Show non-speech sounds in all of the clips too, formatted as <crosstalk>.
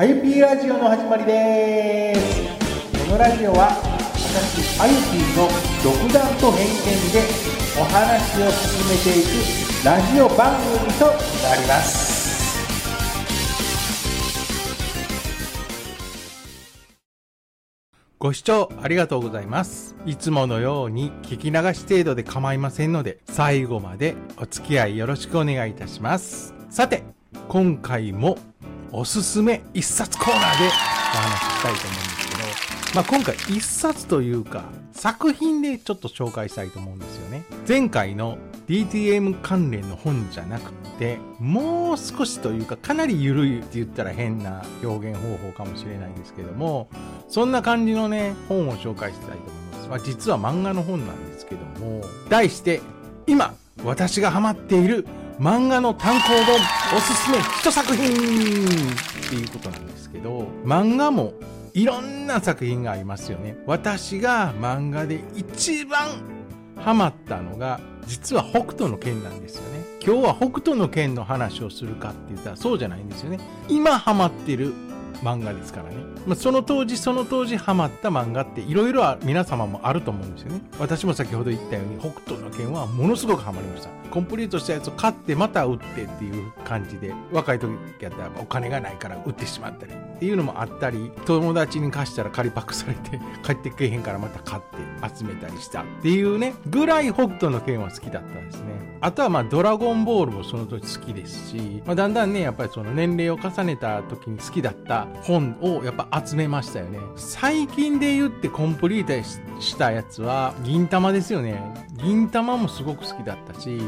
IP ラジオの始まりですこのラジオは私 IP の独断と偏見でお話を進めていくラジオ番組となりますご視聴ありがとうございます。いつものように聞き流し程度で構いませんので、最後までお付き合いよろしくお願いいたします。さて、今回もおすすめ一冊コーナーでお話ししたいと思うんですけど、まあ、今回一冊というか、作品でちょっと紹介したいと思うんですよね。前回の DTM 関連の本じゃなくて、もう少しというか、かなり緩いって言ったら変な表現方法かもしれないですけども、そんな感じのね、本を紹介したいと思います。まあ、実は漫画の本なんですけども、題して、今、私がハマっている漫画の単行本おすすめ一作品っていうことなんですけど、漫画もいろんな作品がありますよね。私が漫画で一番ハマったのが、実は北斗の剣なんですよね。今日は北斗の剣の話をするかって言ったらそうじゃないんですよね。今ハマってる漫画ですからね。まあ、その当時その当時ハマった漫画っていろいろ皆様もあると思うんですよね。私も先ほど言ったように北斗の拳はものすごくハマりました。コンプリートしたやつを買ってまた売ってっていう感じで若い時やったらお金がないから売ってしまったりっていうのもあったり友達に貸したら借りパックされて <laughs> 帰ってけへんからまた買って集めたりしたっていうねぐらい北斗の拳は好きだったんですね。あとはまあドラゴンボールもその時好きですし、まあ、だんだんねやっぱりその年齢を重ねた時に好きだった本をやっぱ集めましたよね。最近で言ってコンプリートしたやつは銀玉ですよね。銀玉もすごく好きだったし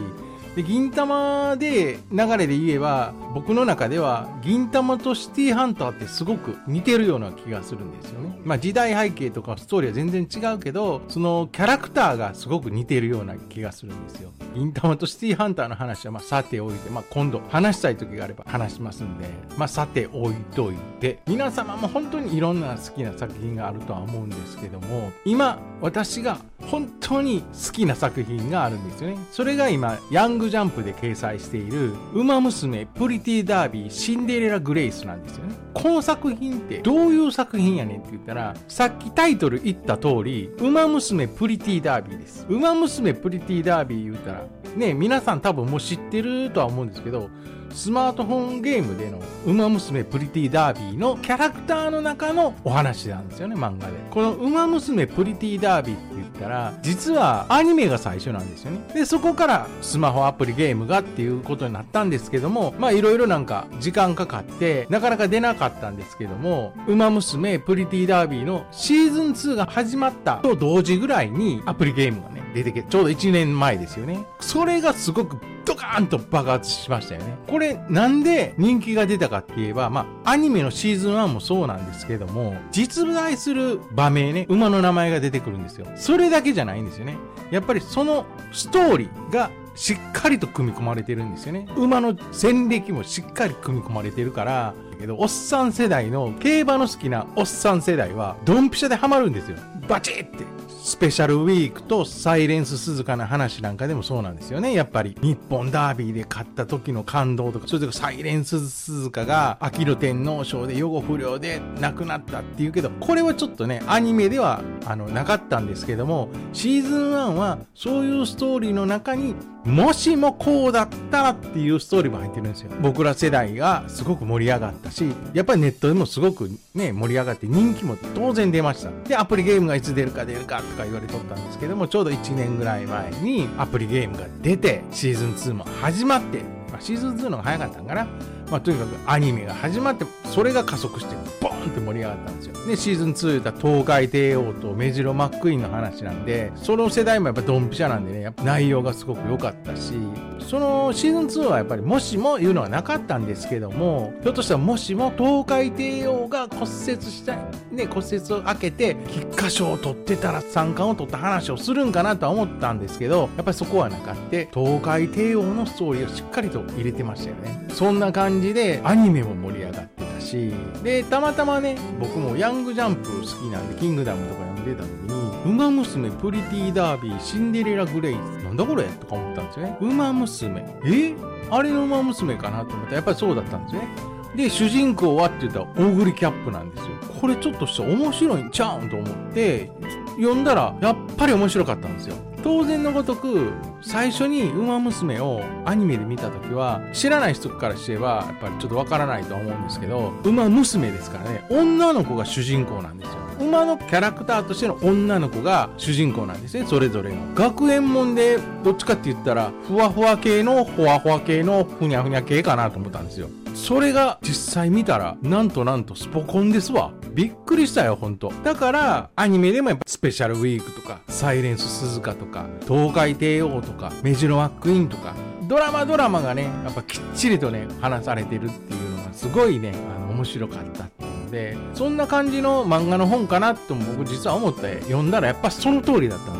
で銀玉で流れで言えば僕の中では銀玉とシティハンターってすごく似てるような気がするんですよね。まあ時代背景とかストーリーは全然違うけどそのキャラクターがすごく似てるような気がするんですよ。銀玉とシティハンターの話はまあさておいて、まあ、今度話したい時があれば話しますんで、まあ、さておいといて。皆様も本当にいろんな好きな作品があるとは思うんですけども今私が本当に好きな作品があるんですよね。それが今ヤングジャンプで掲載している「ウマ娘プリティダービーシンデレラグレイ」なんですよね。この作品ってどういう作品やねんって言ったらさっきタイトル言った通り「ウマ娘プリティダービー」です。ウマ娘プリティダービー言うたらね皆さん多分もう知ってるとは思うんですけどスマートフォンゲームでの「ウマ娘プリティダービー」のキャラクターの中のお話なんですよね漫画で。この「ウマ娘プリティダービー」って言ったら実はアニメが最初なんですよね。でそこからスマホアプリゲームがっていうことになったんですけどもまあいろいろなんか時間かかってなかなか出なかったんですけども「ウマ娘プリティダービー」のシーズン2が始まったと同時ぐらいにアプリゲームがね出てきてちょうど1年前ですよね。それがすごくドカーンと爆発しましたよね。これなんで人気が出たかって言えば、まあアニメのシーズン1もそうなんですけども、実在する場名ね、馬の名前が出てくるんですよ。それだけじゃないんですよね。やっぱりそのストーリーがしっかりと組み込まれてるんですよね。馬の戦歴もしっかり組み込まれてるから、けど、おっさん世代の、競馬の好きなおっさん世代は、ドンピシャでハマるんですよ。バチッって。スペシャルウィークとサイレンス鈴鹿の話なんかでもそうなんですよね。やっぱり日本ダービーで勝った時の感動とか、それとかサイレンス鈴鹿が秋の天皇賞で予後不良で亡くなったっていうけど、これはちょっとね、アニメではあのなかったんですけども、シーズン1はそういうストーリーの中にもしもこうだったらっていうストーリーも入ってるんですよ。僕ら世代がすごく盛り上がったし、やっぱりネットでもすごくね、盛り上がって人気も当然出ました。で、アプリゲームがいつ出るか出るかとか言われとったんですけども、ちょうど1年ぐらい前にアプリゲームが出て、シーズン2も始まって、まあ、シーズン2の方が早かったんかな。まあ、とにかくアニメが始まって、それが加速して、ボーンって盛り上がったんですよ。で、シーズン2言った東海帝王とメジロマックイーンの話なんで、その世代もやっぱドンピシャなんでね、やっぱ内容がすごく良かったし、そのシーズン2はやっぱりもしも言うのはなかったんですけども、ひょっとしたらもしもトウカイテイオーが骨折した、ね、骨折を明けて、菊花賞を取ってたら三冠を取った話をするんかなとは思ったんですけど、やっぱりそこはなかって、トウカイテイオーのストーリーをしっかりと入れてましたよね。そんな感じでアニメも盛り上がってたし、で、たまたまね、僕もヤングジャンプ好きなんで、キングダムとか読んでた時に、ウマ娘プリティダービーシンデレラグレイ、なんだこれとか思ったんですよね。ウマ娘。え？あれのウマ娘かなと思ったら、やっぱりそうだったんですね。で、主人公はって言ったら、オーグリキャップなんですよ。これちょっとした面白いんちゃうんと思って、読んだら、やっぱり面白かったんですよ。当然のごとく、最初にウマ娘をアニメで見た時は、知らない人からしては、やっぱりちょっとわからないとは思うんですけど、ウマ娘ですからね、女の子が主人公なんですよ。馬のキャラクターとしての女の子が主人公なんですね、それぞれの。学園もんで、どっちかって言ったら、ふわふわ系の、ほわほわ系の、ふにゃふにゃ系かなと思ったんですよ。それが実際見たら、なんとなんとスポコンですわ。びっくりしたよ、ほんと。だから、アニメでもやっぱスペシャルウィークとか、サイレンス鈴鹿とか、東海帝王とか、メジロマックインとか、ドラマドラマがね、やっぱきっちりとね、話されてるっていうのがすごいね、あの、面白かったっていうので、そんな感じの漫画の本かなと僕実は思って読んだらやっぱその通りだったんで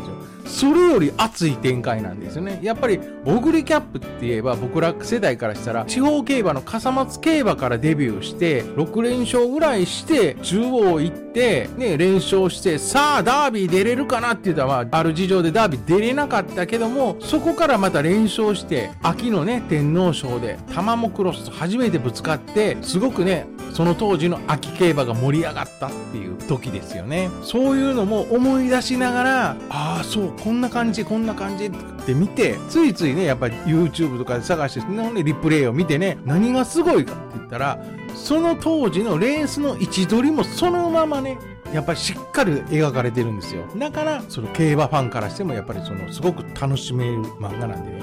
すよ。それより熱い展開なんですよね。やっぱり、オグリキャップって言えば僕ら世代からしたら、地方競馬の笠松競馬からデビューして、6連勝ぐらいして、中央行って、ね、連勝して、さあ、ダービー出れるかなって言ったら、まあ、ある事情でダービー出れなかったけども、そこからまた連勝して、秋のね、天皇賞で、玉もクロスと初めてぶつかって、すごくね、その当時の秋競馬が盛り上がったっていう時ですよね。そういうのも思い出しながら、ああ、そう、こんな感じ、こんな感じって見て、ついついね、やっぱり YouTube とかで探して、ね、リプレイを見てね、何がすごいかって言ったら、その当時のレースの位置取りもそのままね、やっぱりしっかり描かれてるんですよ。だから、その競馬ファンからしてもやっぱりそのすごく楽しめる漫画なんでね、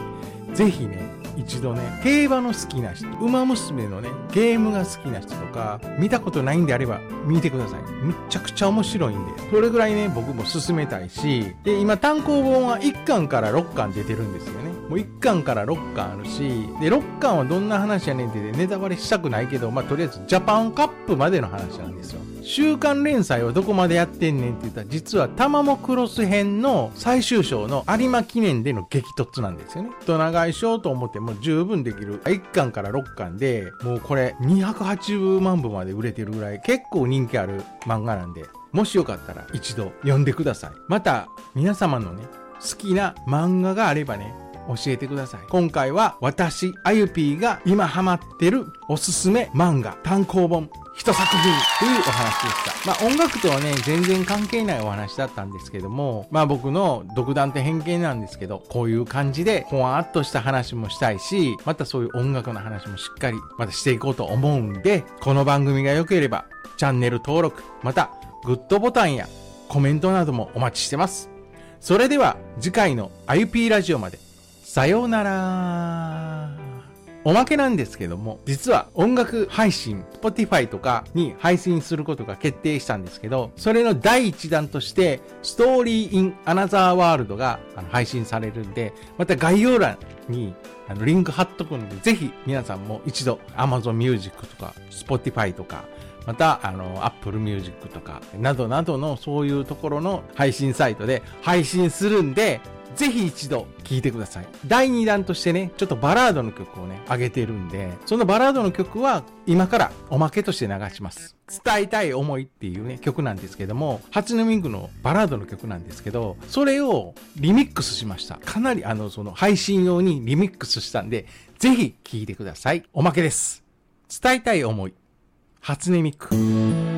ぜひね、一度ね、競馬の好きな人、馬娘のね、ゲームが好きな人とか、見たことないんであれば見てください。むちゃくちゃ面白いんで、それぐらいね、僕も進めたいし、で、今単行本は1巻から6巻出てるんですよね。もう1巻から6巻あるし、で、6巻はどんな話やねんってネタバレしたくないけど、まあ、とりあえずジャパンカップまでの話なんですよ。週刊連載はどこまでやってんねんって言ったら、実はタマモクロス編の最終章の有馬記念での激突なんですよね。と長い章と思っても十分できる。1巻から6巻で、もうこれ280万部まで売れてるぐらい結構人気ある漫画なんで、もしよかったら一度読んでください。また、皆様のね、好きな漫画があればね、教えてください。今回は私、あゆぴーが今ハマってるおすすめ漫画単行本一作品というお話でした。まあ音楽とはね、全然関係ないお話だったんですけども、まあ僕の独断と偏見なんですけど、こういう感じでほわーっとした話もしたいし、またそういう音楽の話もしっかりまたしていこうと思うんで、この番組が良ければ、チャンネル登録、またグッドボタンやコメントなどもお待ちしてます。それでは次回のあゆぴーラジオまで。さようなら。おまけなんですけども、実は音楽配信、Spotify とかに配信することが決定したんですけど、それの第一弾として、Story in Another World が配信されるんで、また概要欄にあのリンク貼っとくので、ぜひ皆さんも一度 Amazon Music とか Spotify とかまた、あの、Apple Music とか、などなどのそういうところの配信サイトで配信するんで、ぜひ一度聴いてください。第2弾としてね、ちょっとバラードの曲をね、上げてるんで、そのバラードの曲は今からおまけとして流します。伝えたい思いっていうね、曲なんですけども、初音ミンクのバラードの曲なんですけど、それをリミックスしました。かなりあの、その配信用にリミックスしたんで、ぜひ聴いてください。おまけです。伝えたい思い。初音ミック。